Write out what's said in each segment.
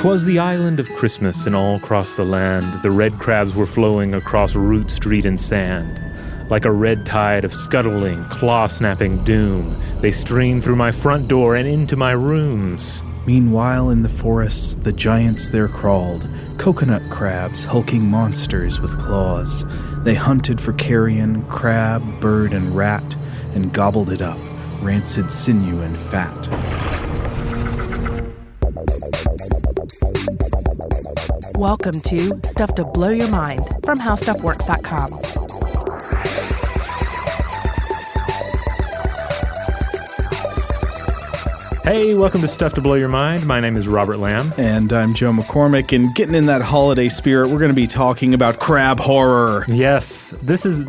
'Twas the island of Christmas, and all across the land the red crabs were flowing across root, street, and sand. Like a red tide of scuttling, claw snapping doom, they streamed through my front door and into my rooms. Meanwhile, in the forests, the giants there crawled, coconut crabs, hulking monsters with claws. They hunted for carrion, crab, bird, and rat, and gobbled it up, rancid sinew and fat. Welcome to Stuff to Blow Your Mind from HowStuffWorks.com. Hey, welcome to Stuff to Blow Your Mind. My name is Robert Lamb. And I'm Joe McCormick, and getting in that holiday spirit, we're going to be talking about crab horror. Yes, this is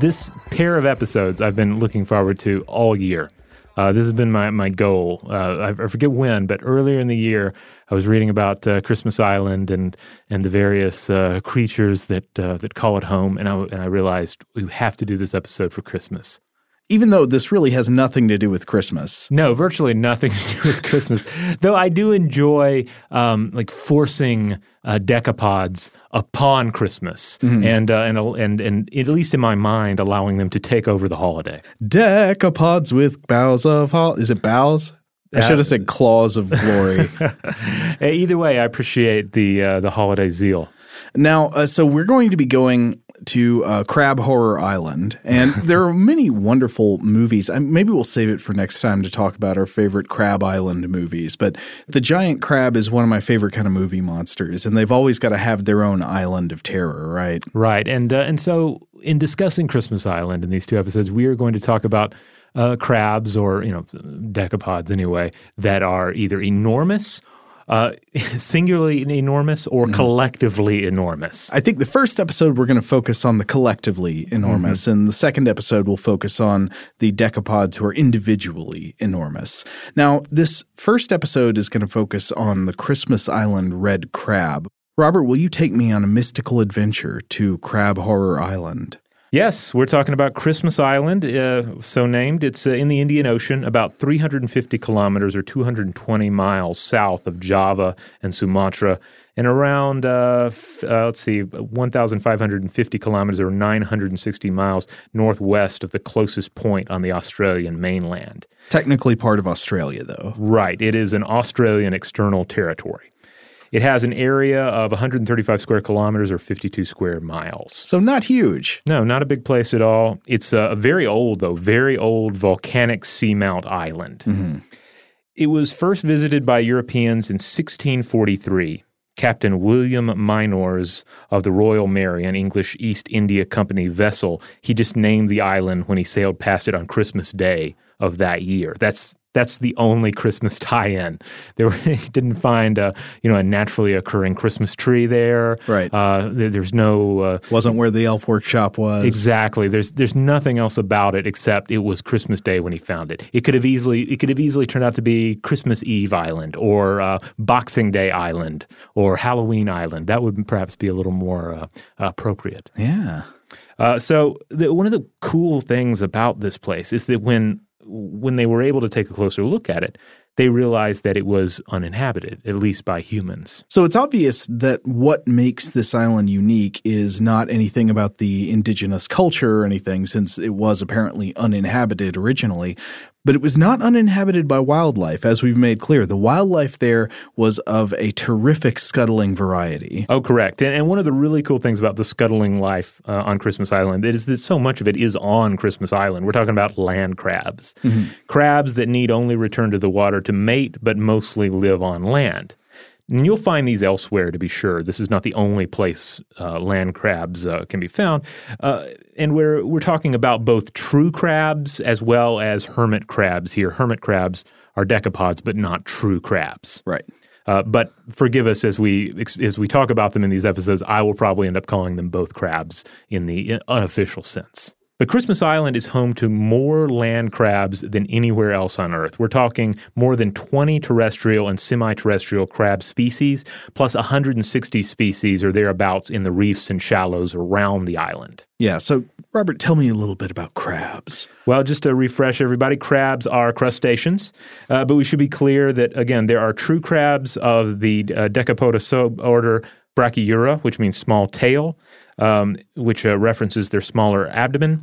this pair of episodes I've been looking forward to all year. Uh, this has been my my goal. Uh, I, I, forget when, but earlier in the year, I was reading about uh, Christmas Island and and the various uh, creatures that uh, that call it home, and I and I realized we have to do this episode for Christmas even though this really has nothing to do with Christmas. No, virtually nothing to do with Christmas. though I do enjoy um, like forcing uh, decapods upon Christmas, mm-hmm. and, uh, and and and at least in my mind, allowing them to take over the holiday. Decapods with boughs of hol- is it boughs? I should have said claws of glory. Either way, I appreciate the uh, the holiday zeal. Now, uh, so we're going to be going to uh, Crab Horror Island, and there are many wonderful movies. maybe we'll save it for next time to talk about our favorite Crab Island movies. But the giant crab is one of my favorite kind of movie monsters, and they've always got to have their own island of terror, right? Right, and uh, and so in discussing Christmas Island in these two episodes, we are going to talk about. Uh, crabs or you know decapods anyway that are either enormous uh, singularly enormous or mm-hmm. collectively enormous? I think the first episode we're going to focus on the collectively enormous, mm-hmm. and the second episode will focus on the decapods who are individually enormous. Now, this first episode is going to focus on the Christmas Island red crab. Robert, will you take me on a mystical adventure to Crab Horror Island? Yes, we're talking about Christmas Island, uh, so named. It's uh, in the Indian Ocean, about 350 kilometers or 220 miles south of Java and Sumatra, and around, uh, f- uh, let's see, 1,550 kilometers or 960 miles northwest of the closest point on the Australian mainland. Technically part of Australia, though. Right. It is an Australian external territory. It has an area of 135 square kilometers or 52 square miles. So not huge. No, not a big place at all. It's a, very old, though, very old volcanic seamount island. Mm-hmm. It was first visited by Europeans in 1643. Captain William Mynors of the Royal Mary, an English East India Company vessel, he just named the island when he sailed past it on Christmas Day of that year. That's that's the only Christmas tie-in. They didn't find a you know a naturally occurring Christmas tree there. Right. Uh, there, there's no uh, wasn't where the elf workshop was. Exactly. There's there's nothing else about it except it was Christmas Day when he found it. It could have easily it could have easily turned out to be Christmas Eve Island or uh, Boxing Day Island or Halloween Island. That would perhaps be a little more uh, appropriate. Yeah. Uh, so the, one of the cool things about this place is that when when they were able to take a closer look at it, they realized that it was uninhabited, at least by humans. So it's obvious that what makes this island unique is not anything about the indigenous culture or anything, since it was apparently uninhabited originally, but it was not uninhabited by wildlife, as we've made clear. The wildlife there was of a terrific scuttling variety. Oh, correct. And, and one of the really cool things about the scuttling life uh, on Christmas Island is that so much of it is on Christmas Island. We're talking about land crabs, mm-hmm. crabs that need only return to the water to mate, but mostly live on land. And you'll find these elsewhere to be sure. This is not the only place uh, land crabs uh, can be found. Uh, and we're, we're talking about both true crabs as well as hermit crabs here. Hermit crabs are decapods, but not true crabs. Right. Uh, but forgive us as we as we talk about them in these episodes. I will probably end up calling them both crabs in the unofficial sense. But Christmas Island is home to more land crabs than anywhere else on Earth. We're talking more than 20 terrestrial and semi terrestrial crab species, plus 160 species or thereabouts in the reefs and shallows around the island. Yeah. So, Robert, tell me a little bit about crabs. Well, just to refresh everybody, crabs are crustaceans, uh, but we should be clear that, again, there are true crabs of the uh, Decapoda suborder Brachyura, which means small tail um, which uh, references their smaller abdomen.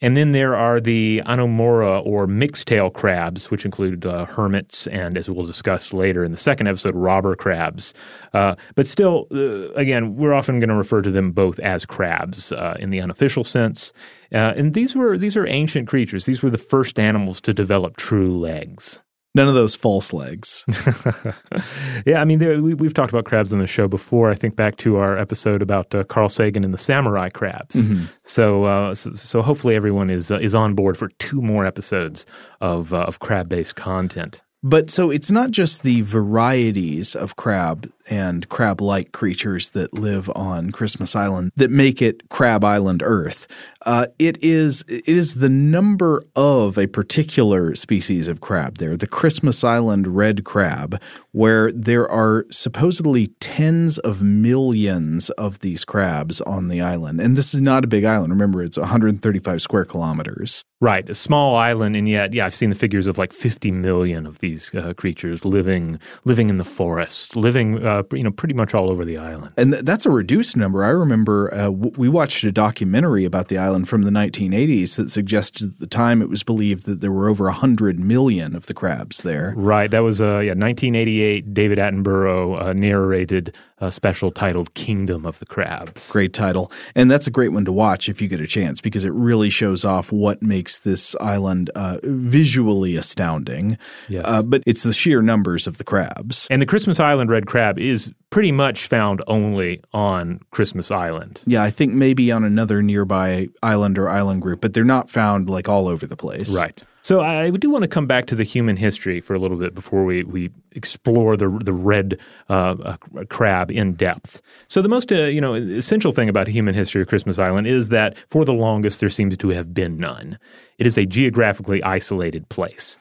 And then there are the anomura or mixed tail crabs, which include uh, hermits and, as we'll discuss later in the second episode, robber crabs. Uh, but still, uh, again, we're often going to refer to them both as crabs uh, in the unofficial sense. Uh, and these were these are ancient creatures. These were the first animals to develop true legs. None of those false legs. yeah, I mean, there, we, have talked about crabs on the show before. I think back to our episode about uh, Carl Sagan and the samurai crabs. Mm-hmm. So, uh, so, so, hopefully everyone is uh, is on board for two more episodes of uh, of crab based content. But so it's not just the varieties of crab and crab like creatures that live on Christmas Island that make it Crab Island Earth. Uh, it is it is the number of a particular species of crab there, the Christmas Island red crab, where there are supposedly tens of millions of these crabs on the island. And this is not a big island. Remember, it's 135 square kilometers. Right, a small island, and yet, yeah, I've seen the figures of like 50 million of these uh, creatures living living in the forest, living, uh, you know, pretty much all over the island. And th- that's a reduced number. I remember uh, w- we watched a documentary about the island from the 1980s that suggested at the time it was believed that there were over 100 million of the crabs there. Right. That was, uh, yeah, 1988. David Attenborough uh, narrated a special titled Kingdom of the Crabs. Great title. And that's a great one to watch if you get a chance because it really shows off what makes this island uh, visually astounding. Yes. Uh, but it's the sheer numbers of the crabs. And the Christmas Island red crab is pretty much found only on Christmas Island. Yeah, I think maybe on another nearby island or island group, but they're not found like all over the place. Right. So I do want to come back to the human history for a little bit before we, we explore the the red uh, uh, crab in depth. So the most uh, you know essential thing about human history of Christmas Island is that for the longest there seems to have been none. It is a geographically isolated place.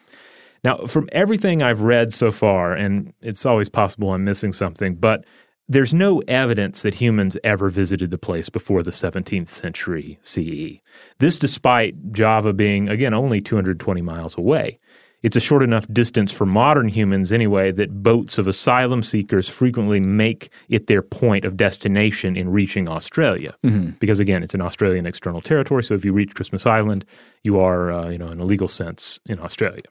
Now, from everything I've read so far, and it's always possible I'm missing something, but there's no evidence that humans ever visited the place before the 17th century CE. This despite Java being, again, only 220 miles away. It's a short enough distance for modern humans, anyway, that boats of asylum seekers frequently make it their point of destination in reaching Australia. Mm-hmm. Because, again, it's an Australian external territory. So if you reach Christmas Island, you are, uh, you know, in a legal sense, in Australia.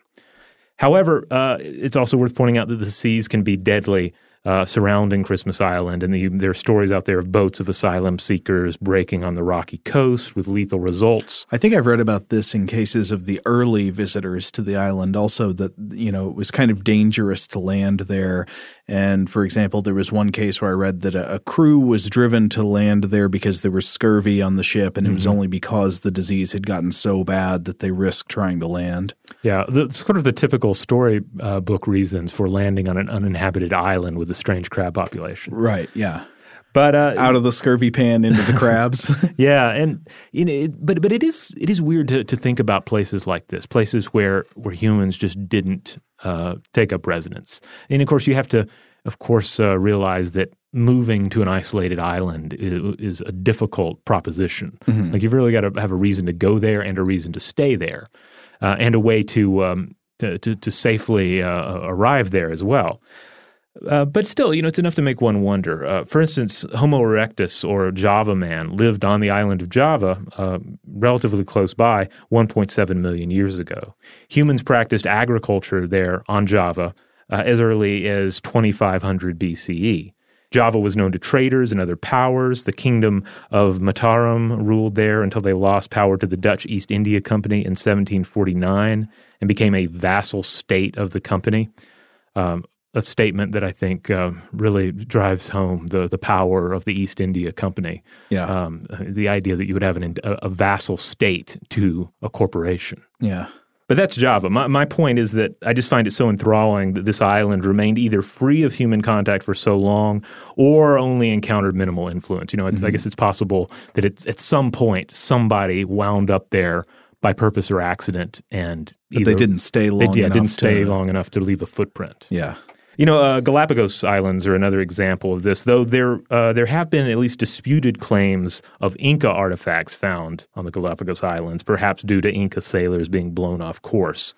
However, uh, it's also worth pointing out that the seas can be deadly uh, surrounding Christmas Island, and the, there are stories out there of boats of asylum seekers breaking on the rocky coast with lethal results. I think I've read about this in cases of the early visitors to the island, also that you know it was kind of dangerous to land there. And for example, there was one case where I read that a, a crew was driven to land there because there was scurvy on the ship, and mm-hmm. it was mm-hmm. only because the disease had gotten so bad that they risked trying to land. Yeah, the, sort of the typical storybook uh, reasons for landing on an uninhabited island with a strange crab population. Right. Yeah. But uh, out of the scurvy pan into the crabs. yeah, and you know, it, but but it is it is weird to to think about places like this, places where where humans just didn't uh, take up residence. And of course, you have to, of course, uh, realize that moving to an isolated island is, is a difficult proposition. Mm-hmm. Like you've really got to have a reason to go there and a reason to stay there, uh, and a way to um, to, to, to, safely uh, arrive there as well. Uh, but still, you know, it's enough to make one wonder. Uh, for instance, Homo erectus or Java man lived on the island of Java, uh, relatively close by, 1.7 million years ago. Humans practiced agriculture there on Java uh, as early as 2500 BCE. Java was known to traders and other powers. The kingdom of Mataram ruled there until they lost power to the Dutch East India Company in 1749 and became a vassal state of the company. Um, a statement that I think uh, really drives home the the power of the East India Company. Yeah, um, the idea that you would have an, a, a vassal state to a corporation. Yeah. But that's Java. My, my point is that I just find it so enthralling that this island remained either free of human contact for so long or only encountered minimal influence. You know, mm-hmm. I guess it's possible that it's, at some point somebody wound up there by purpose or accident and either, they didn't stay long they, yeah, enough didn't stay to, long enough to leave a footprint. Yeah. You know, uh, Galapagos Islands are another example of this, though there uh, there have been at least disputed claims of Inca artifacts found on the Galapagos Islands, perhaps due to Inca sailors being blown off course.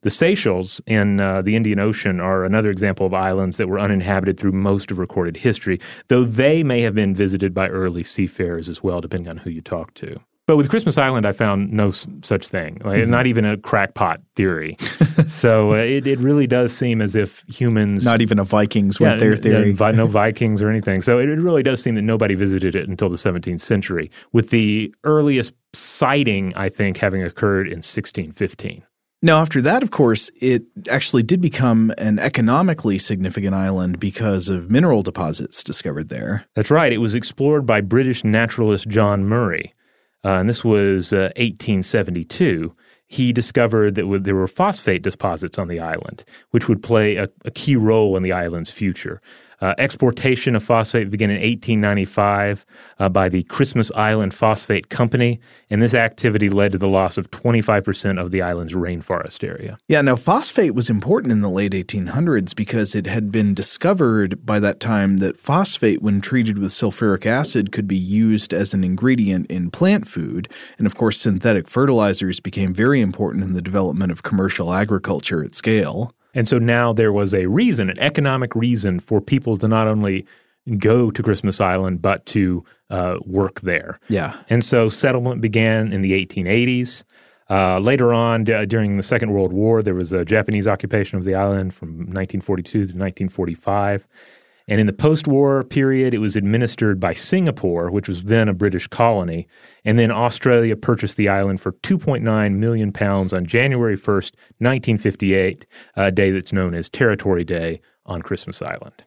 The Seychelles in uh, the Indian Ocean are another example of islands that were uninhabited through most of recorded history, though they may have been visited by early seafarers as well, depending on who you talk to. But with Christmas Island, I found no s- such thing, like, mm-hmm. not even a crackpot theory. so uh, it, it really does seem as if humans. Not even a Vikings yeah, their theory. Yeah, no Vikings or anything. So it, it really does seem that nobody visited it until the 17th century, with the earliest sighting, I think, having occurred in 1615. Now, after that, of course, it actually did become an economically significant island because of mineral deposits discovered there. That's right. It was explored by British naturalist John Murray uh, and this was uh, 1872, he discovered that there were phosphate deposits on the island, which would play a, a key role in the island's future. Uh, exportation of phosphate began in 1895 uh, by the Christmas Island Phosphate Company, and this activity led to the loss of 25% of the island's rainforest area. Yeah, now phosphate was important in the late 1800s because it had been discovered by that time that phosphate, when treated with sulfuric acid, could be used as an ingredient in plant food. And of course, synthetic fertilizers became very important in the development of commercial agriculture at scale. And so now there was a reason, an economic reason for people to not only go to Christmas Island, but to uh, work there. Yeah. And so settlement began in the 1880s. Uh, later on, d- during the Second World War, there was a Japanese occupation of the island from 1942 to 1945. And in the post war period, it was administered by Singapore, which was then a British colony. And then Australia purchased the island for 2.9 million pounds on January 1st, 1958, a day that's known as Territory Day on Christmas Island.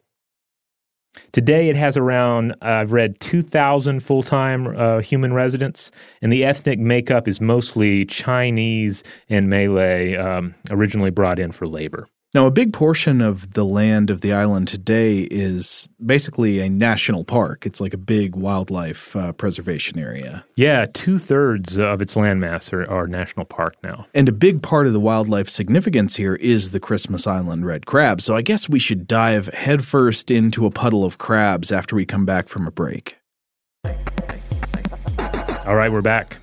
Today, it has around, uh, I've read, 2,000 full time uh, human residents, and the ethnic makeup is mostly Chinese and Malay, um, originally brought in for labor. Now, a big portion of the land of the island today is basically a national park. It's like a big wildlife uh, preservation area. Yeah, two thirds of its landmass are, are national park now. And a big part of the wildlife significance here is the Christmas Island red crab. So I guess we should dive headfirst into a puddle of crabs after we come back from a break. All right, we're back.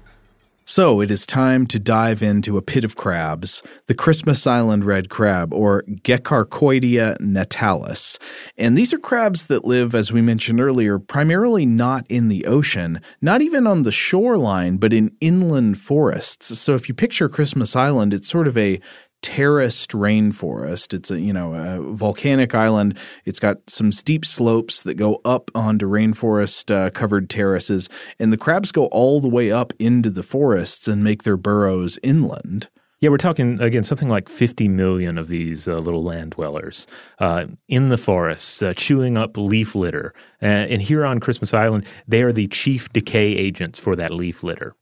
So it is time to dive into a pit of crabs, the Christmas Island red crab, or Gecarcoidea natalis. And these are crabs that live, as we mentioned earlier, primarily not in the ocean, not even on the shoreline, but in inland forests. So if you picture Christmas Island, it's sort of a terraced rainforest. It's a you know a volcanic island. It's got some steep slopes that go up onto rainforest uh, covered terraces, and the crabs go all the way up into the forests and make their burrows inland. Yeah, we're talking again something like 50 million of these uh, little land dwellers uh, in the forests, uh, chewing up leaf litter. and here on Christmas Island, they are the chief decay agents for that leaf litter.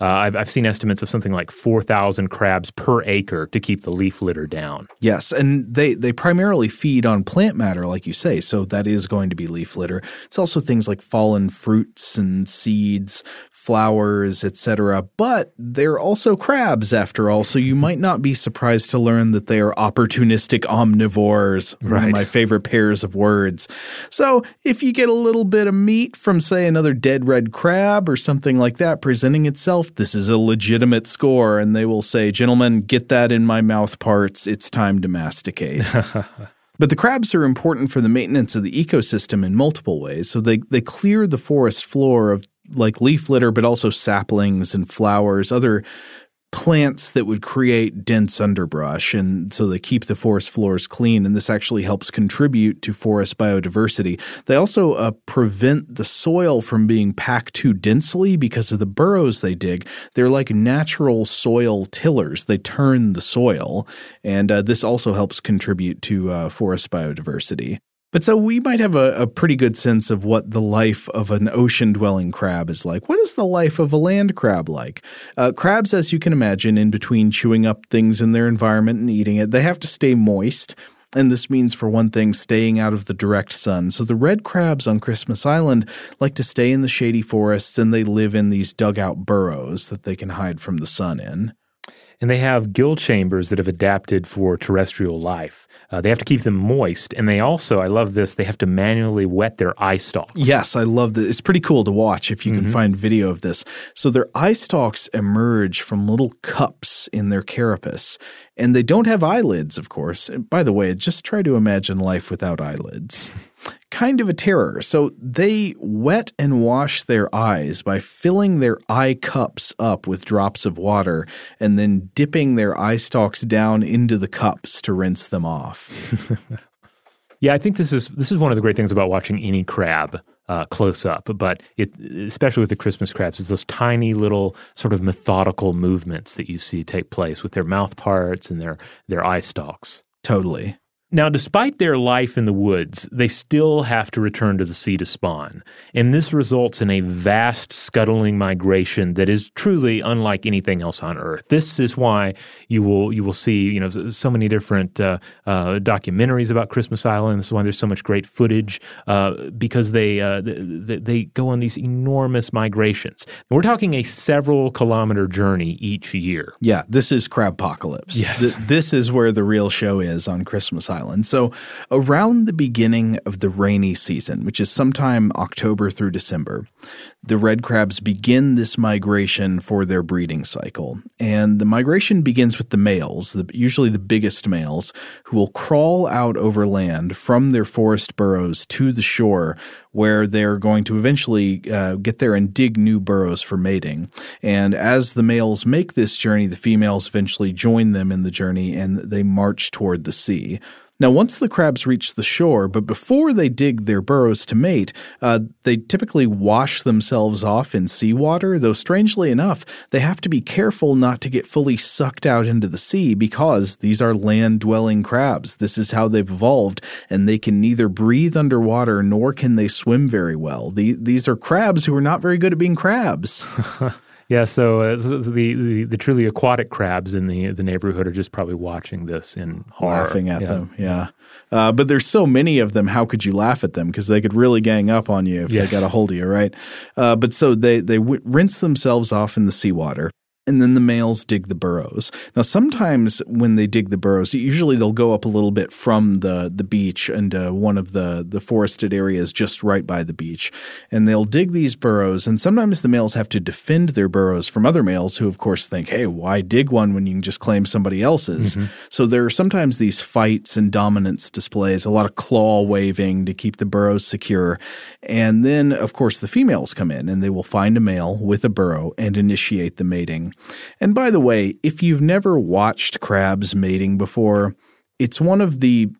Uh, I've, I've seen estimates of something like 4,000 crabs per acre to keep the leaf litter down. Yes, and they, they primarily feed on plant matter, like you say, so that is going to be leaf litter. It's also things like fallen fruits and seeds, flowers, etc. But they're also crabs, after all, so you might not be surprised to learn that they are opportunistic omnivores. Right. One of my favorite pairs of words. So if you get a little bit of meat from, say, another dead red crab or something like that presenting itself, this is a legitimate score, and they will say, Gentlemen, get that in my mouth parts. It's time to masticate. But the crabs are important for the maintenance of the ecosystem in multiple ways. So they, they clear the forest floor of like leaf litter, but also saplings and flowers, other plants that would create dense underbrush and so they keep the forest floors clean and this actually helps contribute to forest biodiversity. They also uh, prevent the soil from being packed too densely because of the burrows they dig. They're like natural soil tillers. They turn the soil and uh, this also helps contribute to uh, forest biodiversity But so we might have a, a, pretty good sense of what the life of an ocean dwelling crab is like. What is the life of a land crab like? Uh, crabs, as you can imagine, in between chewing up things in their environment and eating it, they have to stay moist. And this means, for one thing, staying out of the direct sun. So the red crabs on Christmas Island like to stay in the shady forests and they live in these dugout burrows that they can hide from the sun in and they have gill chambers that have adapted for terrestrial life. Uh, they have to keep them moist, and they also, I love this, they have to manually wet their eye stalks. Yes, I love this. It's pretty cool to watch if you mm-hmm. can find video of this. So their eye stalks emerge from little cups in their carapace, and they don't have eyelids, of course. And by the way, just try to imagine life without eyelids. kind of a terror. So they wet and wash their eyes by filling their eye cups up with drops of water and then dipping their eye stalks down into the cups to rinse them off. yeah, I think this is this is one of the great things about watching any crab uh, close up, but it, especially with the Christmas crabs, is those tiny little sort of methodical movements that you see take place with their mouth parts and their their eye stalks. Totally. Now, despite their life in the woods, they still have to return to the sea to spawn. And this results in a vast scuttling migration that is truly unlike anything else on Earth. This is why you will you will see you know so many different uh, uh, documentaries about Christmas Island. This is why there's so much great footage uh, because they, uh, they, they go on these enormous migrations. And we're talking a several kilometer journey each year. Yeah, this is Crabpocalypse. Yes. Th- this is where the real show is on Christmas Island. Island. So, around the beginning of the rainy season, which is sometime October through December, the red crabs begin this migration for their breeding cycle. And the migration begins with the males, the, usually the biggest males, who will crawl out over land from their forest burrows to the shore, where they're going to eventually uh, get there and dig new burrows for mating. And as the males make this journey, the females eventually join them in the journey and they march toward the sea. Now, once the crabs reach the shore, but before they dig their burrows to mate, uh, they typically wash themselves off in seawater, though strangely enough, they have to be careful not to get fully sucked out into the sea because these are land dwelling crabs. This is how they've evolved, and they can neither breathe underwater nor can they swim very well. The, these are crabs who are not very good at being crabs. Yeah, so, uh, so the, the, the truly aquatic crabs in the the neighborhood are just probably watching this in horror, laughing at yeah. them. Yeah, uh, but there's so many of them. How could you laugh at them? Because they could really gang up on you if yes. they got a hold of you, right? Uh, but so they they w- rinse themselves off in the seawater and then the males dig the burrows. Now, sometimes when they dig the burrows, usually they'll go up a little bit from the, the beach and uh, one of the, the forested areas just right by the beach. And they'll dig these burrows. And sometimes the males have to defend their burrows from other males who, of course, think, hey, why dig one when you can just claim somebody else's? Mm-hmm. So there are sometimes these fights and dominance displays, a lot of claw waving to keep the burrows secure. And then, of course, the females come in and they will find a male with a burrow and initiate the mating. And by the way, if you've never watched crabs mating before, it's one of the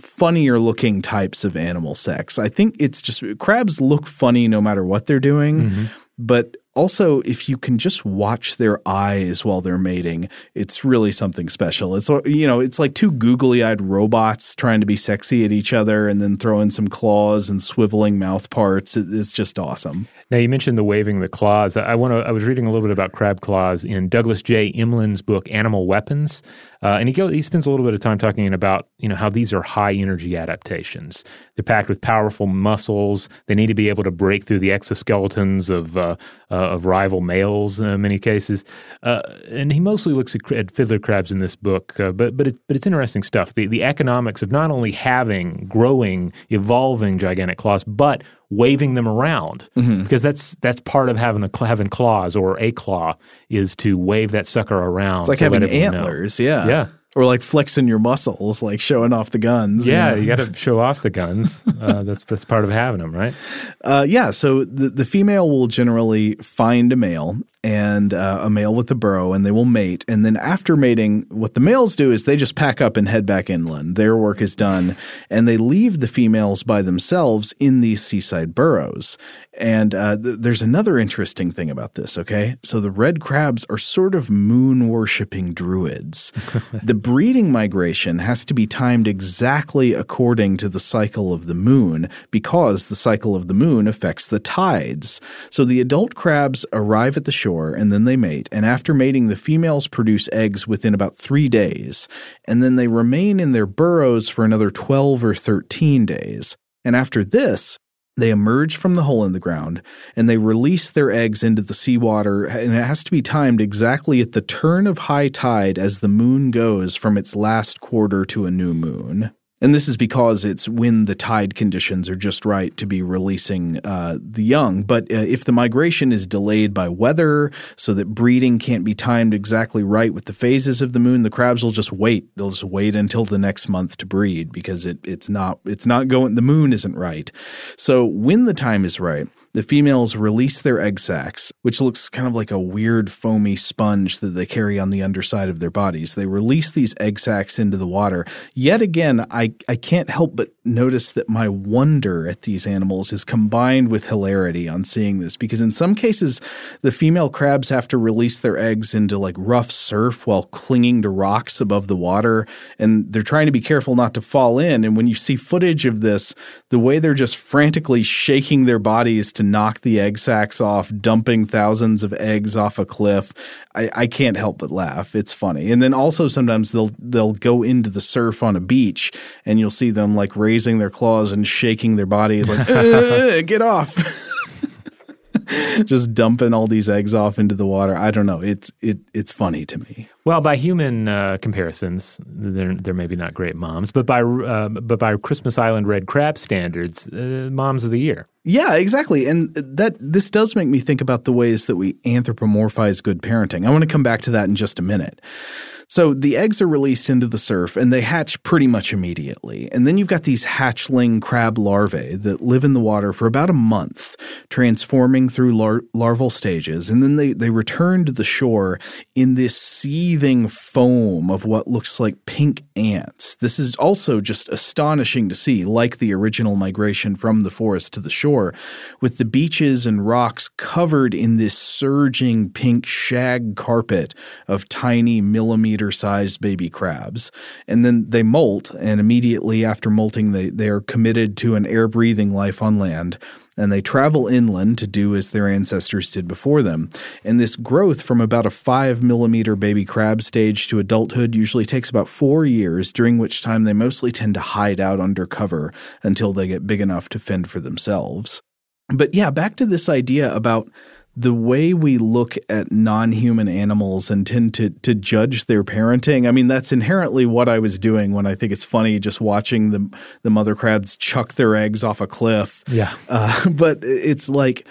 funnier looking types of animal sex. I think it's just crabs look funny no matter what they're doing, mm-hmm. but also if you can just watch their eyes while they're mating it's really something special. It's you know it's like two googly-eyed robots trying to be sexy at each other and then throwing some claws and swiveling mouth parts. It's just awesome. Now you mentioned the waving the claws. I want to i was reading a little bit about crab claws in douglas j. Emlen's book animal weapons. Uh, and he, he spends a little bit of time talking about you know how these are high energy adaptations. They're packed with powerful muscles. They need to be able to break through the exoskeletons of uh, uh, of rival males in many cases. Uh, and he mostly looks at, at, fiddler crabs in this book, uh, but but it, but it's interesting stuff. The the economics of not only having growing, evolving gigantic claws, but waving them around mm-hmm. because that's that's part of having a having claws or a claw is to wave that sucker around. It's like having antlers, know. yeah, yeah. Or like flexing your muscles, like showing off the guns. Yeah, you, know? you got to show off the guns. Uh, that's that's part of having them, right? Uh, yeah. So the the female will generally find a male, and uh, a male with a burrow, and they will mate. And then after mating, what the males do is they just pack up and head back inland. Their work is done, and they leave the females by themselves in these seaside burrows. And uh, th- there's another interesting thing about this, okay? So the red crabs are sort of moon worshipping druids. the breeding migration has to be timed exactly according to the cycle of the moon because the cycle of the moon affects the tides. So the adult crabs arrive at the shore and then they mate. And after mating, the females produce eggs within about three days. And then they remain in their burrows for another 12 or 13 days. And after this, they emerge from the hole in the ground and they release their eggs into the seawater, and it has to be timed exactly at the turn of high tide as the moon goes from its last quarter to a new moon. And this is because it's when the tide conditions are just right to be releasing uh, the young. But uh, if the migration is delayed by weather, so that breeding can't be timed exactly right with the phases of the moon, the crabs will just wait. They'll just wait until the next month to breed because it, it's not it's not going. The moon isn't right. So when the time is right, the females release their egg sacs, which looks kind of like a weird foamy sponge that they carry on the underside of their bodies. They release these egg sacs into the water. Yet again, I, I can't help but notice that my wonder at these animals is combined with hilarity on seeing this because in some cases, the female crabs have to release their eggs into like rough surf while clinging to rocks above the water. And they're trying to be careful not to fall in. And when you see footage of this, the way they're just frantically shaking their bodies to knock the egg sacs off, dumping thousands of eggs off a cliff. I, I can't help but laugh. It's funny. And then also sometimes they'll they'll go into the surf on a beach and you'll see them like raising their claws and shaking their bodies like get off. just dumping all these eggs off into the water. I don't know. It's it it's funny to me. Well, by human uh, comparisons, they're they're maybe not great moms, but by uh, but by Christmas Island red crab standards, uh, moms of the year. Yeah, exactly. And that this does make me think about the ways that we anthropomorphize good parenting. I want to come back to that in just a minute. So the eggs are released into the surf and they hatch pretty much immediately. And then you've got these hatchling crab larvae that live in the water for about a month, transforming through lar- larval stages. And then they, they return to the shore in this seething foam of what looks like pink ants. This is also just astonishing to see, like the original migration from the forest to the shore, with the beaches and rocks covered in this surging pink shag carpet of tiny millimeter sized baby crabs. And then they molt, and immediately after molting, they, they are committed to an air breathing life on land and they travel inland to do as their ancestors did before them. And this growth from about a 5 millimeter baby crab stage to adulthood usually takes about four years, during which time they mostly tend to hide out under cover until they get big enough to fend for themselves. But yeah, back to this idea about the way we look at non-human animals and tend to to judge their parenting. I mean, that's inherently what I was doing when I think it's funny just watching the the mother crabs chuck their eggs off a cliff. Yeah, uh, but it's like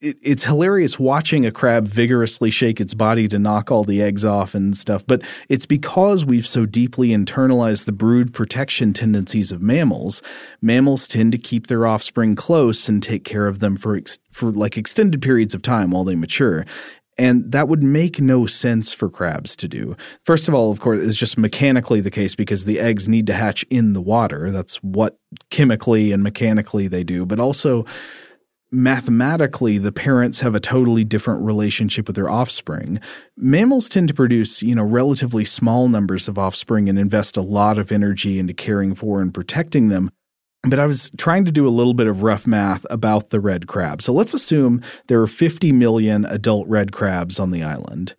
it, it's hilarious watching a crab vigorously shake its body to knock all the eggs off and stuff. But it's because we've so deeply internalized the brood protection tendencies of mammals. Mammals tend to keep their offspring close and take care of them for ex- for like extended periods of time while they mature. And that would make no sense for crabs to do. First of all, of course, it's just mechanically the case because the eggs need to hatch in the water. That's what chemically and mechanically they do. But also, mathematically the parents have a totally different relationship with their offspring. Mammals tend to produce, you know, relatively small numbers of offspring and invest a lot of energy into caring for and protecting them. But I was trying to do a little bit of rough math about the red crab. So let's assume there are 50 million adult red crabs on the island.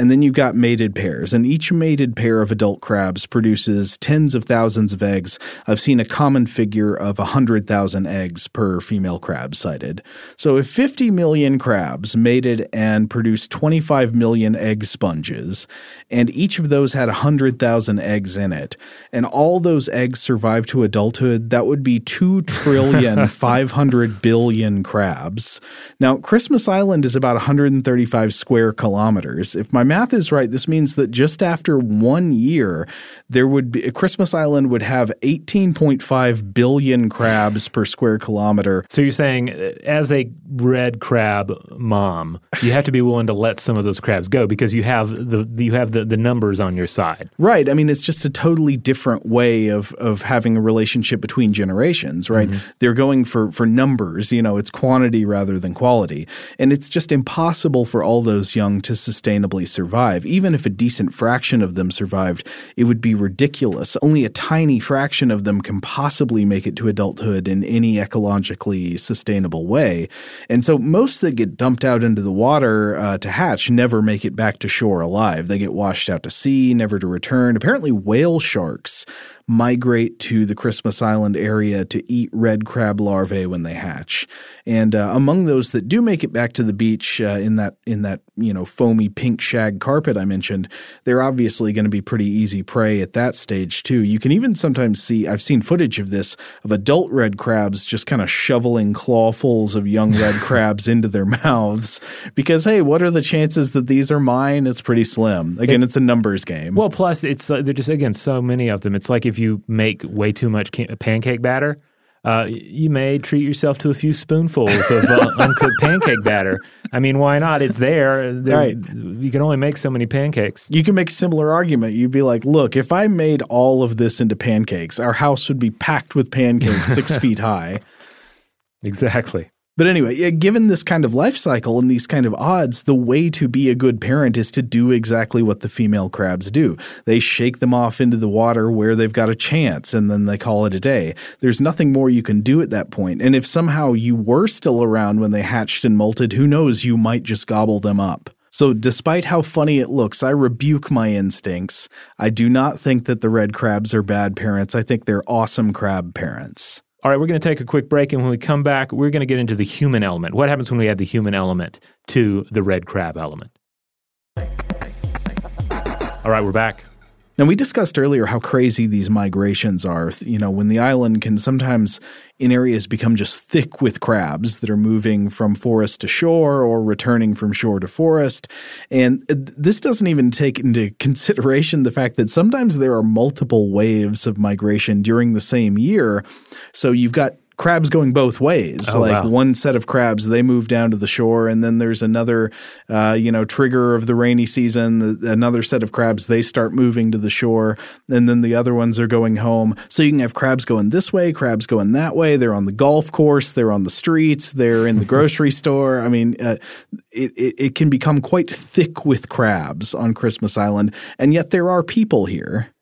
And then you've got mated pairs, and each mated pair of adult crabs produces tens of thousands of eggs. I've seen a common figure of 100,000 eggs per female crab cited. So if 50 million crabs mated and produced 25 million egg sponges, and each of those had 100,000 eggs in it, and all those eggs survived to adulthood, that would be 2 trillion 500 billion crabs. Now, Christmas Island is about 135 square kilometers. If my math is right, this means that just after one year, there would be Christmas Island would have 18.5 billion crabs per square kilometer. So you're saying, uh, as a red crab mom, you have to be willing to let some of those crabs go because you have the you have the, the numbers on your side. Right. I mean, it's just a totally different way of of having a relationship between generations. Right. Mm-hmm. They're going for for numbers. You know, it's quantity rather than quality, and it's just impossible for all those young to sustainably survive. Even if a decent fraction of them survived, it would be ridiculous. Only a tiny fraction of them can possibly make it to adulthood in any ecologically sustainable way. And so most that get dumped out into the water uh, to hatch never make it back to shore alive. They get washed out to sea, never to return. Apparently, whale sharks migrate to the Christmas Island area to eat red crab larvae when they hatch. And uh, among those that do make it back to the beach uh, in that in that you know foamy pink shag carpet I mentioned, they're obviously going to be pretty easy prey at that stage too. You can even sometimes see I've seen footage of this of adult red crabs just kind of shoveling clawfuls of young red crabs into their mouths because hey, what are the chances that these are mine? It's pretty slim. Again, it, it's a numbers game. Well, plus it's uh, there's just again so many of them. It's like if you make way too much pancake batter, uh, you may treat yourself to a few spoonfuls of uh, uncooked pancake batter. I mean, why not? It's there. right. You can only make so many pancakes. You can make a similar argument. You'd be like, look, if I made all of this into pancakes, our house would be packed with pancakes six feet high. Exactly. But anyway, given this kind of life cycle and these kind of odds, the way to be a good parent is to do exactly what the female crabs do. They shake them off into the water where they've got a chance and then they call it a day. There's nothing more you can do at that point. And if somehow you were still around when they hatched and molted, who knows, you might just gobble them up. So, despite how funny it looks, I rebuke my instincts. I do not think that the red crabs are bad parents. I think they're awesome crab parents. All right, we're going to take a quick break, and when we come back, we're going to get into the human element. What happens when we add the human element to the red crab element? All right, we're back. Now, we discussed earlier how crazy these migrations are. You know, when the island can sometimes in areas become just thick with crabs that are moving from forest to shore or returning from shore to forest. And uh, this doesn't even take into consideration the fact that sometimes there are multiple waves of migration during the same year. So you've got crabs going both ways. Oh, like wow. one set of crabs, they move down to the shore, and then there's another, uh, you know, trigger of the rainy season. Another set of crabs, they start moving to the shore, and then the other ones are going home. So you can have crabs going this way, crabs going that way. They're on the golf course, they're on the streets, they're in the grocery store. I mean, uh, it, it, it can become quite thick with crabs on Christmas Island, and yet there are people here.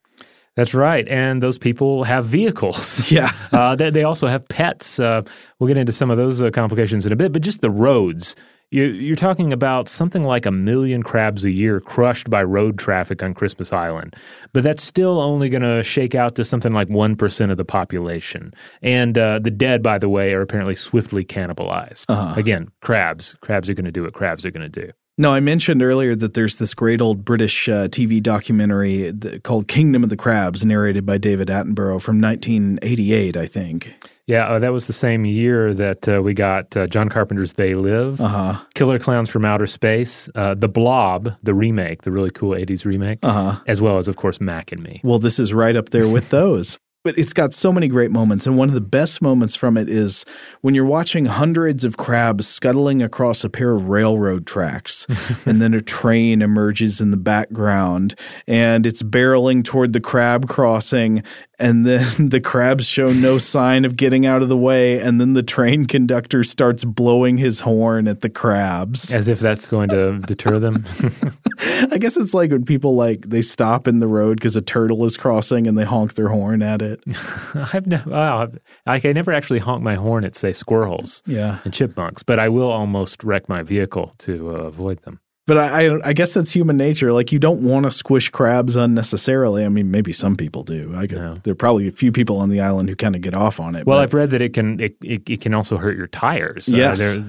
That's right. And those people have vehicles. Yeah. uh, they, they, also have pets. Uh, we'll get into some of those uh, complications in a bit, but just the roads. You, are talking about something like a million crabs a year crushed by road traffic on Christmas Island. But that's still only going to shake out to something like 1% of the population. And uh, the dead, by the way, are apparently swiftly cannibalized. Uh-huh. Again, crabs. Crabs are going to do what crabs are going to do. No, I mentioned earlier that there's this great old British uh, TV documentary called Kingdom of the Crabs, narrated by David Attenborough from 1988, I think. Yeah, uh, that was the same year that uh, we got uh, John Carpenter's They Live, uh-huh. Killer Clowns from Outer Space, uh, The Blob, the remake, the really cool 80s remake, uh-huh. as well as, of course, Mac and Me. Well, this is right up there with those but it's got so many great moments. And one of the best moments from it is when you're watching hundreds of crabs scuttling across a pair of railroad tracks, and then a train emerges in the background and it's barreling toward the crab crossing, and then the crabs show no sign of getting out of the way and then the train conductor starts blowing his horn at the crabs. As if that's going to deter them. I guess it's like when people like they stop in the road because a turtle is crossing and they honk their horn at it. I've never wow, i never actually honk my horn at say squirrels yeah. and chipmunks but i will almost wreck my vehicle to uh, avoid them but I, I, I guess that's human nature. Like you don't want to squish crabs unnecessarily. I mean, maybe some people do. I could, no. there are probably a few people on the island who kind of get off on it. Well, but. I've read that it can it, it, it can also hurt your tires. Yes, uh,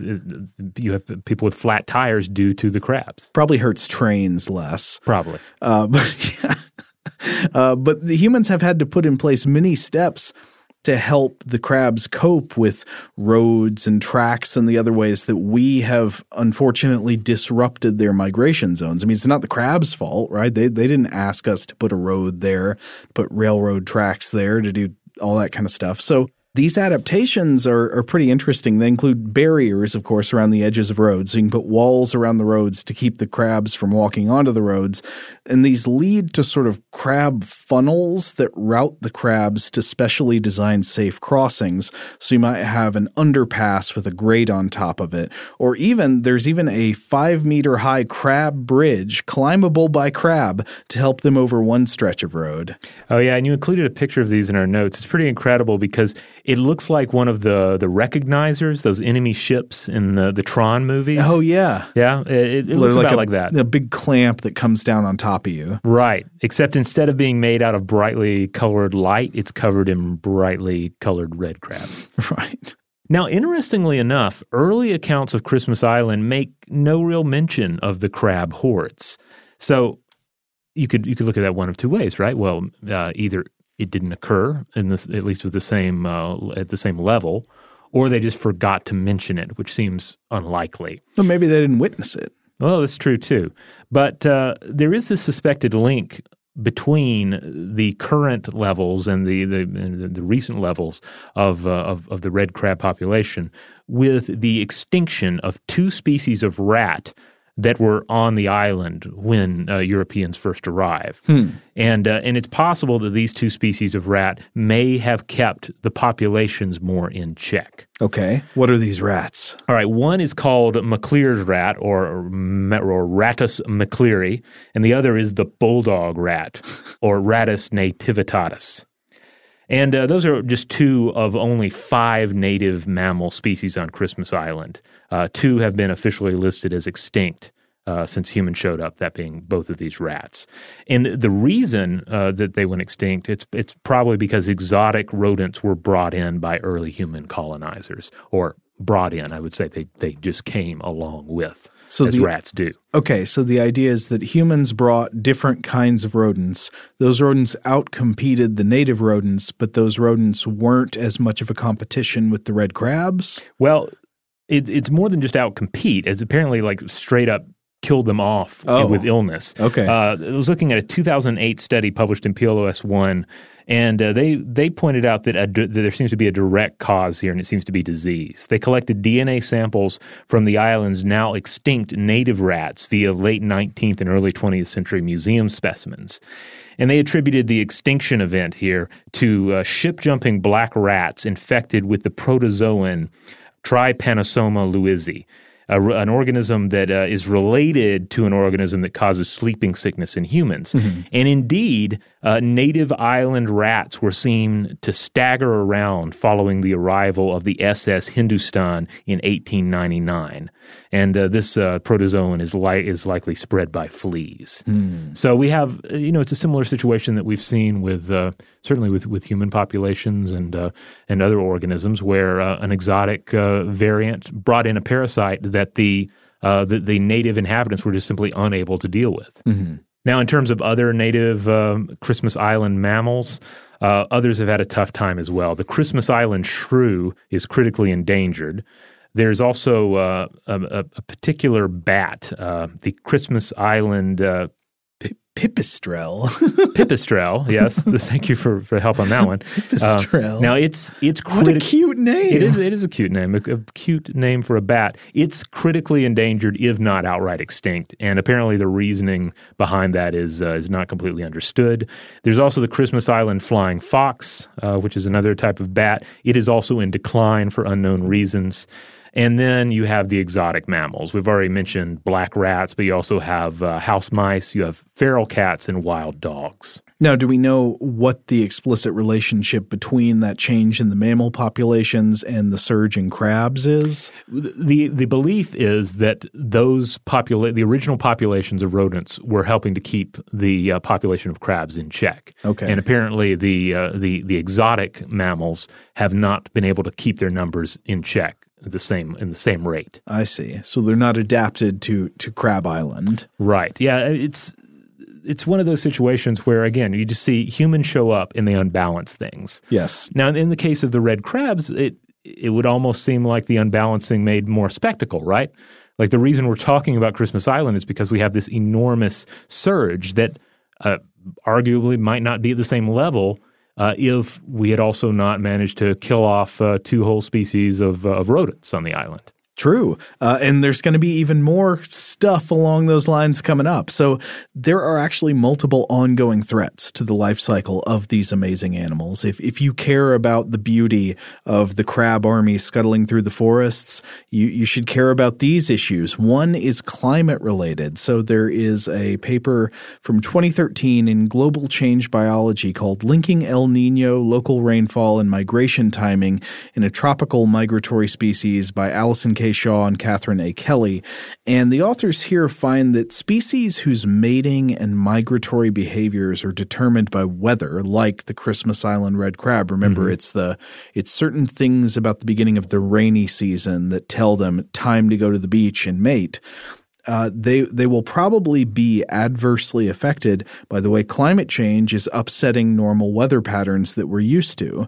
you have people with flat tires due to the crabs. Probably hurts trains less. Probably. Uh, but yeah. uh, but the humans have had to put in place many steps to help the crabs cope with roads and tracks and the other ways that we have unfortunately disrupted their migration zones. I mean, it's not the crabs' fault, right? They they didn't ask us to put a road there, put railroad tracks there to do all that kind of stuff. So these adaptations are, are pretty interesting. They include barriers, of course, around the edges of roads. So you can put walls around the roads to keep the crabs from walking onto the roads. And these lead to sort of crab funnels that route the crabs to specially designed safe crossings. So you might have an underpass with a grate on top of it. Or even, there's even a five meter high crab bridge climbable by crab to help them over one stretch of road. Oh, yeah. And you included a picture of these in our notes. It's pretty incredible because it looks like one of the the recognizers, those enemy ships in the the Tron movies. Oh yeah, yeah. It, it looks like about a, like that. A big clamp that comes down on top of you. Right. Except instead of being made out of brightly colored light, it's covered in brightly colored red crabs. right. Now, interestingly enough, early accounts of Christmas Island make no real mention of the crab hordes. So you could you could look at that one of two ways, right? Well, uh, either it didn't occur in this at least with the same uh, at the same level, or they just forgot to mention it, which seems unlikely. Well, maybe they didn't witness it. Well, that's true too. But uh, there is this suspected link between the current levels and the the, the recent levels of, uh, of, of the red crab population with the extinction of two species of rat that were on the island when uh, Europeans first arrived. Hmm. And, uh, and it's possible that these two species of rat may have kept the populations more in check. Okay. What are these rats? All right. One is called Maclear's rat or, or Rattus macleari, and the other is the bulldog rat or Rattus nativitatis. And uh, those are just two of only five native mammal species on Christmas Island. Uh, two have been officially listed as extinct uh, since humans showed up, that being both of these rats. And the reason uh, that they went extinct, it's, it's probably because exotic rodents were brought in by early human colonizers, or brought in, I would say they, they just came along with so as the, rats do. Okay, so the idea is that humans brought different kinds of rodents. Those rodents outcompeted the native rodents, but those rodents weren't as much of a competition with the red crabs. Well, it, it's more than just outcompete. It's apparently like straight up killed them off oh, with illness. Okay, uh, I was looking at a 2008 study published in PLOS One and uh, they they pointed out that, a, that there seems to be a direct cause here, and it seems to be disease. They collected DNA samples from the island's now extinct native rats via late 19th and early 20th century museum specimens. And they attributed the extinction event here to uh, ship jumping black rats infected with the protozoan Trypanosoma lewisi a, an organism that uh, is related to an organism that causes sleeping sickness in humans. Mm-hmm. And indeed, uh, native island rats were seen to stagger around following the arrival of the SS Hindustan in 1899. And uh, this uh, protozoan is, li- is likely spread by fleas. Mm. So we have, uh, you know, it's a similar situation that we've seen with uh, certainly with, with human populations and uh, and other organisms where an exotic variant brought in a parasite that the, the, the native inhabitants were just simply unable to deal with. Mm-hmm. Now, in terms of other native um, Christmas Island mammals, uh, others have had a tough time as well. The Christmas Island shrew is critically endangered. There's also uh, a, a, particular bat, uh, the Christmas Island pipistrel, Pipistrelle, yes. Thank you for, for help on that one. Pipistrelle. Uh, now it's it's criti- what a cute name. It is it is a cute name, a, a, cute name for a bat. It's critically endangered, if not outright extinct. And apparently, the reasoning behind that is uh, is not completely understood. There's also the Christmas Island flying fox, uh, which is another type of bat. It is also in decline for unknown reasons. And then you have the exotic mammals. We've already mentioned black rats, but you also have uh, house mice, you have feral cats, and wild dogs. Now, do we know what the explicit relationship between that change in the mammal populations and the surge in crabs is? The the belief is that those popula- the original populations of rodents were helping to keep the uh, population of crabs in check. Okay. And apparently the uh, the the exotic mammals have not been able to keep their numbers in check the same in the same rate. I see. So they're not adapted to to Crab Island. Right. Yeah, it's it's one of those situations where, again, you just see humans show up and they unbalance things. Yes. Now, in the case of the red crabs, it it would almost seem like the unbalancing made more spectacle, right? Like the reason we're talking about Christmas Island is because we have this enormous surge that uh, arguably might not be at the same level uh, if we had also not managed to kill off uh, two whole species of, uh, of rodents on the island. True. Uh, and there's going to be even more stuff along those lines coming up. So there are actually multiple ongoing threats to the life cycle of these amazing animals. If, if you care about the beauty of the crab army scuttling through the forests, you, you should care about these issues. One is climate related. So there is a paper from 2013 in Global Change Biology called Linking El Nino, Local Rainfall, and Migration Timing in a Tropical Migratory Species by Allison K. Shaw and Catherine A. Kelly. And the authors here find that species whose mating and migratory behaviors are determined by weather, like the Christmas Island red crab, remember mm-hmm. it's the it's certain things about the beginning of the rainy season that tell them time to go to the beach and mate. Uh, they they will probably be adversely affected by the way climate change is upsetting normal weather patterns that we're used to.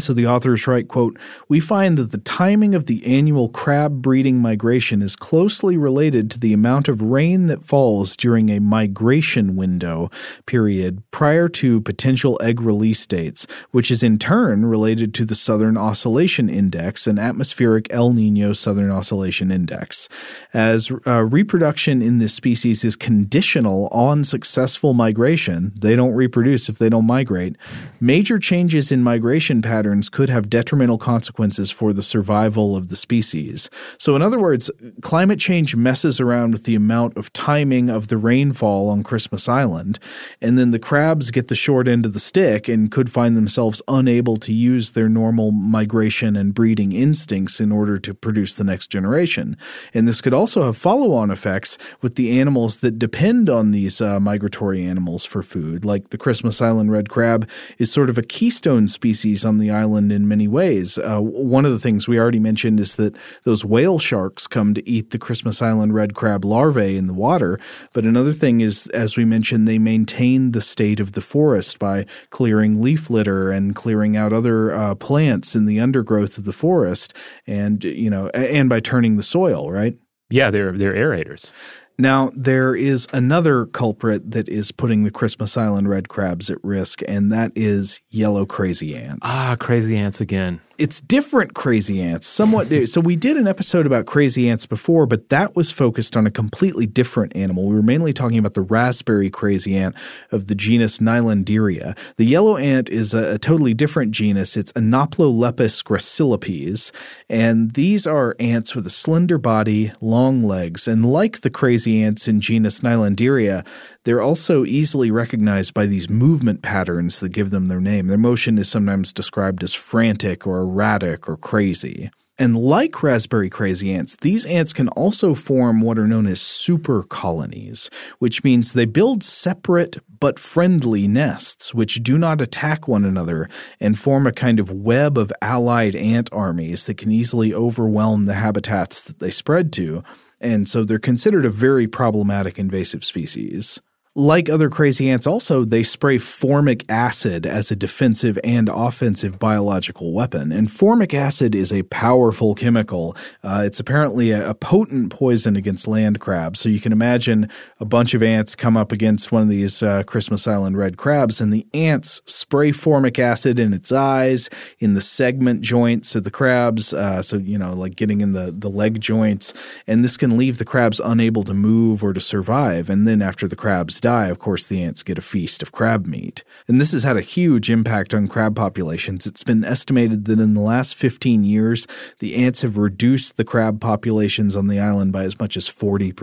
So the authors write, quote, We find that the timing of the annual crab breeding migration is closely related to the amount of rain that falls during a migration window period prior to potential egg release dates, which is in turn related to the Southern Oscillation Index and atmospheric El Nino Southern Oscillation Index. As uh, reproduction in this species is conditional on successful migration, they don't reproduce if they don't migrate, major changes in migration patterns patterns could have detrimental consequences for the survival of the species. So, in other words, climate change messes around with the amount of timing of the rainfall on Christmas Island, and then the crabs get the short end of the stick and could find themselves unable to use their normal migration and breeding instincts in order to produce the next generation. And this could also have follow on effects with the animals that depend on these uh, migratory animals for food, like the Christmas Island red crab is sort of a keystone species on the island in many ways. Uh, one of the things we already mentioned is that those whale sharks come to eat the Christmas Island red crab larvae in the water. But another thing is, as we mentioned, they maintain the state of the forest by clearing leaf litter and clearing out other uh, plants in the undergrowth of the forest, and you know, and by turning the soil right. Yeah, they're they're aerators. Now, there is another culprit that is putting the Christmas Island red crabs at risk, and that is yellow crazy ants. Ah, crazy ants again it's different crazy ants. Somewhat so we did an episode about crazy ants before but that was focused on a completely different animal. We were mainly talking about the raspberry crazy ant of the genus Nylanderia the yellow ant is a, a totally different genus. It's Anoplolepis gracilipes and these are ants with a slender body long legs and like the crazy ants in genus Nylanderia they're also easily recognized by these movement patterns that give them their name. Their motion is sometimes described as frantic or erratic or crazy. And like raspberry crazy ants, these ants can also form what are known as super colonies, which means they build separate but friendly nests which do not attack one another and form a kind of web of allied ant armies that can easily overwhelm the habitats that they spread to. And so they're considered a very problematic invasive species. Like other crazy ants, also, they spray formic acid as a defensive and offensive biological weapon. And formic acid is a powerful chemical. Uh, it's apparently a, a, potent poison against land crabs. So you can imagine a bunch of ants come up against one of these uh, Christmas Island red crabs, and the ants spray formic acid in its eyes, in the segment joints of the crabs. Uh, so, you know, like getting in the, the leg joints. And this can leave the crabs unable to move or to survive. And then after the crabs die, of course, the ants get a feast of crab meat. And this has had a huge impact on crab populations. It's been estimated that in the last 15 years, the ants have reduced the crab populations on the island by as much as 40%.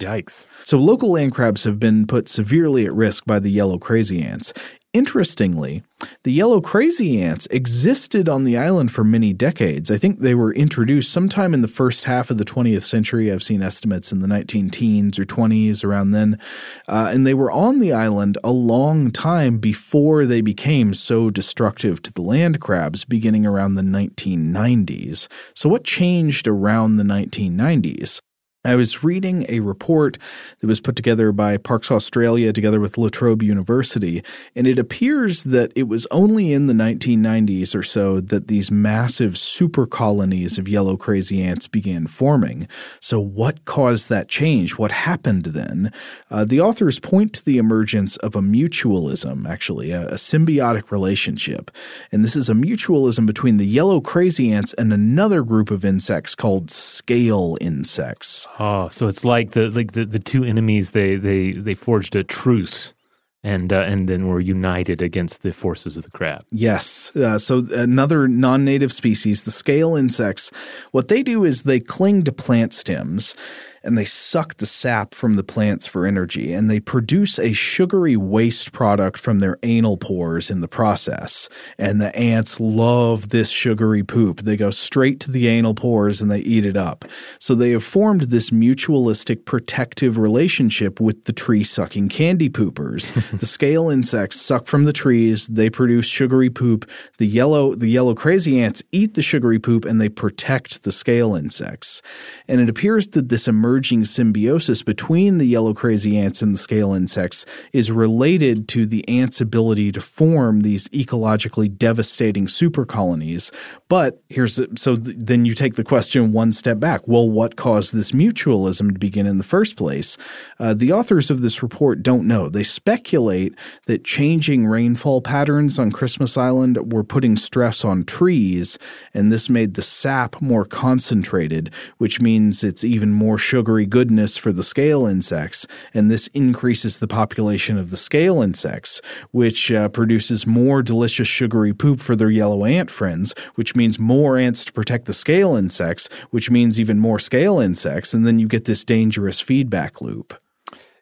Yikes. So local land crabs have been put severely at risk by the yellow crazy ants. Interestingly, the yellow crazy ants existed on the island for many decades. I think they were introduced sometime in the first half of the 20th century. I've seen estimates in the 19 teens or 20s around then. Uh, and they were on the island a long time before they became so destructive to the land crabs, beginning around the 1990s. So, what changed around the 1990s? I was reading a report that was put together by Parks Australia together with La Trobe University, and it appears that it was only in the 1990s or so that these massive super colonies of yellow crazy ants began forming. So, what caused that change? What happened then? Uh, the authors point to the emergence of a mutualism, actually, a, a symbiotic relationship. And this is a mutualism between the yellow crazy ants and another group of insects called scale insects. Oh, so it's like the like the, the two enemies they they they forged a truce and uh, and then were united against the forces of the crab. Yes. Uh, so another non-native species, the scale insects, what they do is they cling to plant stems and they suck the sap from the plants for energy, and they produce a sugary waste product from their anal pores in the process. And the ants love this sugary poop. They go straight to the anal pores and they eat it up. So they have formed this mutualistic protective relationship with the tree sucking candy poopers. the scale insects suck from the trees, they produce sugary poop. The yellow the yellow crazy ants eat the sugary poop and they protect the scale insects. And it appears that this emergence emerging symbiosis between the yellow crazy ants and the scale insects is related to the ants' ability to form these ecologically devastating super colonies. But here's the, so th- then you take the question one step back. Well, what caused this mutualism to begin in the first place? Uh, the authors of this report don't know. They speculate that changing rainfall patterns on Christmas Island were putting stress on trees, and this made the sap more concentrated, which means it's even more sugar sugary goodness for the scale insects, and this increases the population of the scale insects, which uh, produces more delicious sugary poop for their yellow ant friends, which means more ants to protect the scale insects, which means even more scale insects, and then you get this dangerous feedback loop.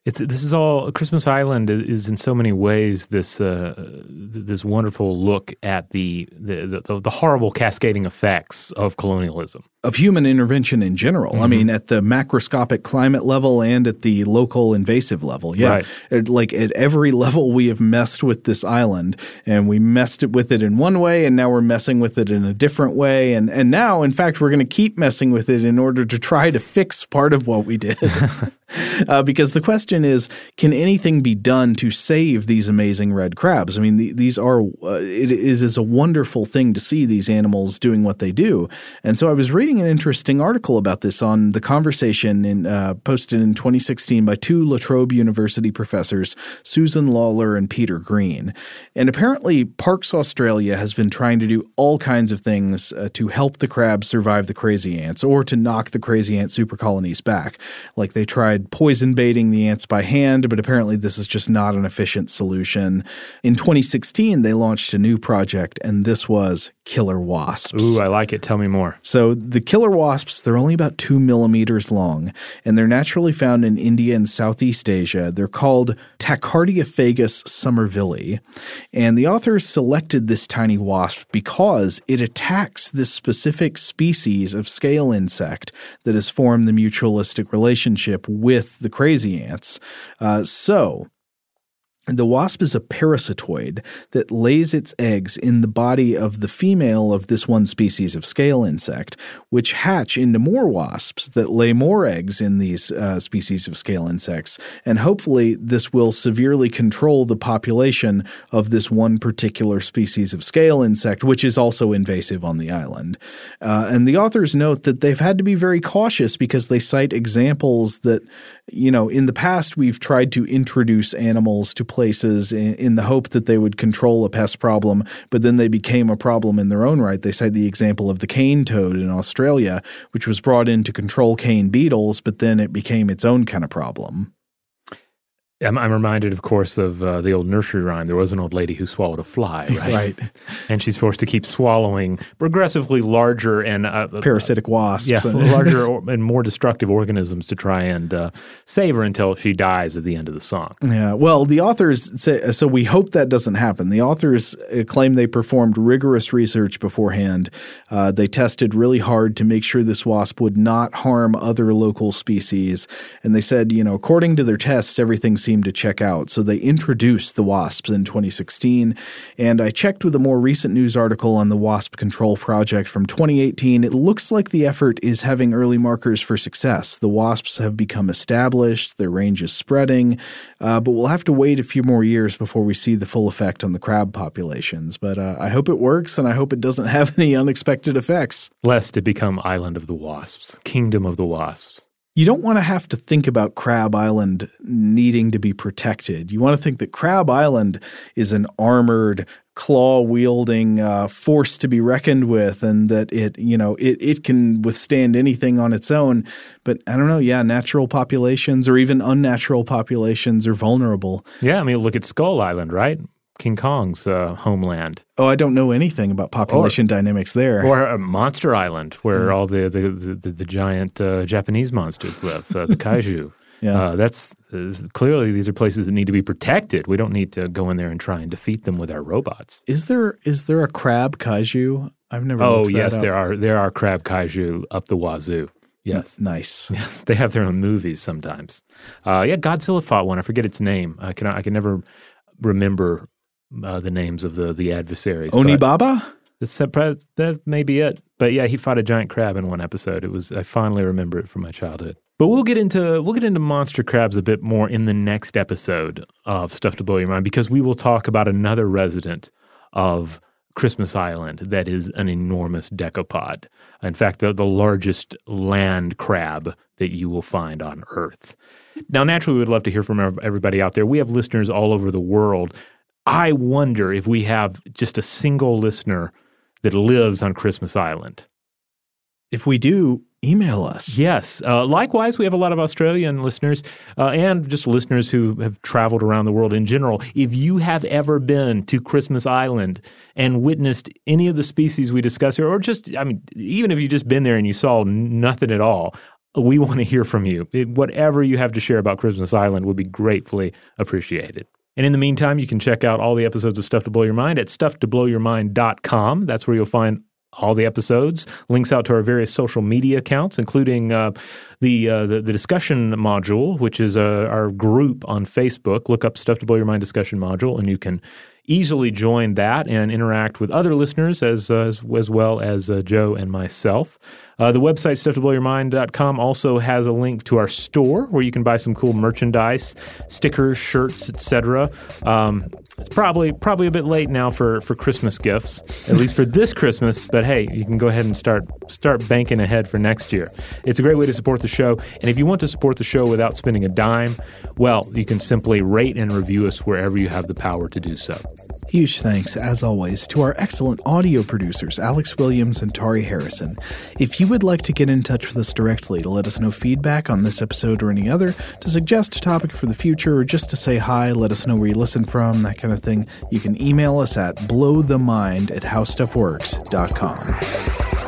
It's this is all Christmas Island is in so many ways this uh, this wonderful look at the the, the the horrible cascading effects of colonialism of human intervention in general. Mm-hmm. I mean, at the macroscopic climate level and at the local invasive level. Yeah. Right. Like at every level, we have messed with this island and we messed it with it in one way and now we're messing with it in a different way. And, and now, in fact, we're going to keep messing with it in order to try to fix part of what we did. uh, because the question is, can anything be done to save these amazing red crabs? I mean, the, these are, uh, it, it is a wonderful thing to see these animals doing what they do. And so I was reading reading an interesting article about this on the conversation in, uh, posted in 2016 by two La Trobe University professors, Susan Lawler and Peter Green. And apparently, Parks Australia has been trying to do all kinds of things uh, to help the crabs survive the crazy ants or to knock the crazy ant super colonies back. Like they tried poison baiting the ants by hand, but apparently this is just not an efficient solution. In 2016, they launched a new project, and this was killer wasps. Ooh, I like it. Tell me more. So the killer wasps, they're only about two millimeters long, and they're naturally found in India and Southeast Asia. They're called Tachardiaephagus somervillei. And the authors selected this tiny wasp because it attacks this specific species of scale insect that has formed the mutualistic relationship with the crazy ants. Uh, so, the wasp is a parasitoid that lays its eggs in the body of the female of this one species of scale insect, which hatch into more wasps that lay more eggs in these uh, species of scale insects. And hopefully, this will severely control the population of this one particular species of scale insect, which is also invasive on the island. Uh, and the authors note that they've had to be very cautious because they cite examples that you know, in the past, we've tried to introduce animals to places in, in, the hope that they would control a pest problem, but then they became a problem in their own right. They cite the example of the cane toad in Australia, which was brought in to control cane beetles, but then it became its own kind of problem. I'm, I'm reminded, of course, of uh, the old nursery rhyme. There was an old lady who swallowed a fly, right? right. And she's forced to keep swallowing progressively larger and uh, uh parasitic wasps. Yes, larger and more destructive organisms to try and uh, save her until she dies at the end of the song. Yeah. Well, the authors say so. We hope that doesn't happen. The authors uh, claim they performed rigorous research beforehand. Uh, they tested really hard to make sure this wasp would not harm other local species, and they said, you know, according to their tests, everything seem to check out. So they introduced the wasps in 2016. And I checked with a more recent news article on the Wasp Control Project from 2018. It looks like the effort is having early markers for success. The wasps have become established, their range is spreading, uh, but we'll have to wait a few more years before we see the full effect on the crab populations. But uh, I hope it works and I hope it doesn't have any unexpected effects. Lest it become Island of the Wasps, Kingdom of the Wasps you don't want to have to think about Crab Island needing to be protected. You want to think that Crab Island is an armored, claw wielding uh, force to be reckoned with, and that it, you know, it it can withstand anything on its own. But I don't know. Yeah, natural populations or even unnatural populations are vulnerable. Yeah, I mean, look at Skull Island, right? King Kong's uh, homeland. Oh, I don't know anything about population or, dynamics there. Or uh, Monster Island, where mm. all the the, the, the giant uh, Japanese monsters live, uh, the kaiju. yeah, uh, that's uh, clearly these are places that need to be protected. We don't need to go in there and try and defeat them with our robots. Is there is there a crab kaiju? I've never. Oh yes, there are there are crab kaiju up the wazoo. Yes. Nice. Yes. They have their own movies sometimes. Uh, yeah, Godzilla fought one. I forget its name. I can I can never remember uh, the names of the the adversaries. Onibaba. That's that may be it. But yeah, he fought a giant crab in one episode. It was I finally remember it from my childhood. But we'll get into we'll get into monster crabs a bit more in the next episode of Stuff to Blow Your Mind because we will talk about another resident of Christmas Island that is an enormous decapod. In fact, the, the largest land crab that you will find on Earth. Now, naturally, we would love to hear from everybody out there. We have listeners all over the world I wonder if we have just a single listener that lives on Christmas Island. If we do, email us. Yes. Uh, likewise, we have a lot of Australian listeners uh, and just listeners who have traveled around the world in general. If you have ever been to Christmas Island and witnessed any of the species we discuss here, or just, I mean, even if you just been there and you saw nothing at all, we want to hear from you. It, whatever you have to share about Christmas Island would be gratefully appreciated. And in the meantime, you can check out all the episodes of Stuff to Blow Your Mind at stufftoblowyourmind.com. That's where you'll find all the episodes, links out to our various social media accounts, including uh, the, uh, the, the discussion module, which is uh, our group on Facebook. Look up Stuff to Blow Your Mind discussion module, and you can easily join that and interact with other listeners as uh, as, as, well as uh, Joe and myself. Uh, the website stufftoblowyourmind.com also has a link to our store where you can buy some cool merchandise, stickers, shirts, etc. Um, it's probably probably a bit late now for, for Christmas gifts, at least for this Christmas. But hey, you can go ahead and start start banking ahead for next year. It's a great way to support the show, and if you want to support the show without spending a dime, well, you can simply rate and review us wherever you have the power to do so. Huge thanks, as always, to our excellent audio producers, Alex Williams and Tari Harrison. If you would like to get in touch with us directly to let us know feedback on this episode or any other, to suggest a topic for the future, or just to say hi, let us know where you listen from, that kind of thing, you can email us at blowthemind at howstuffworks.com.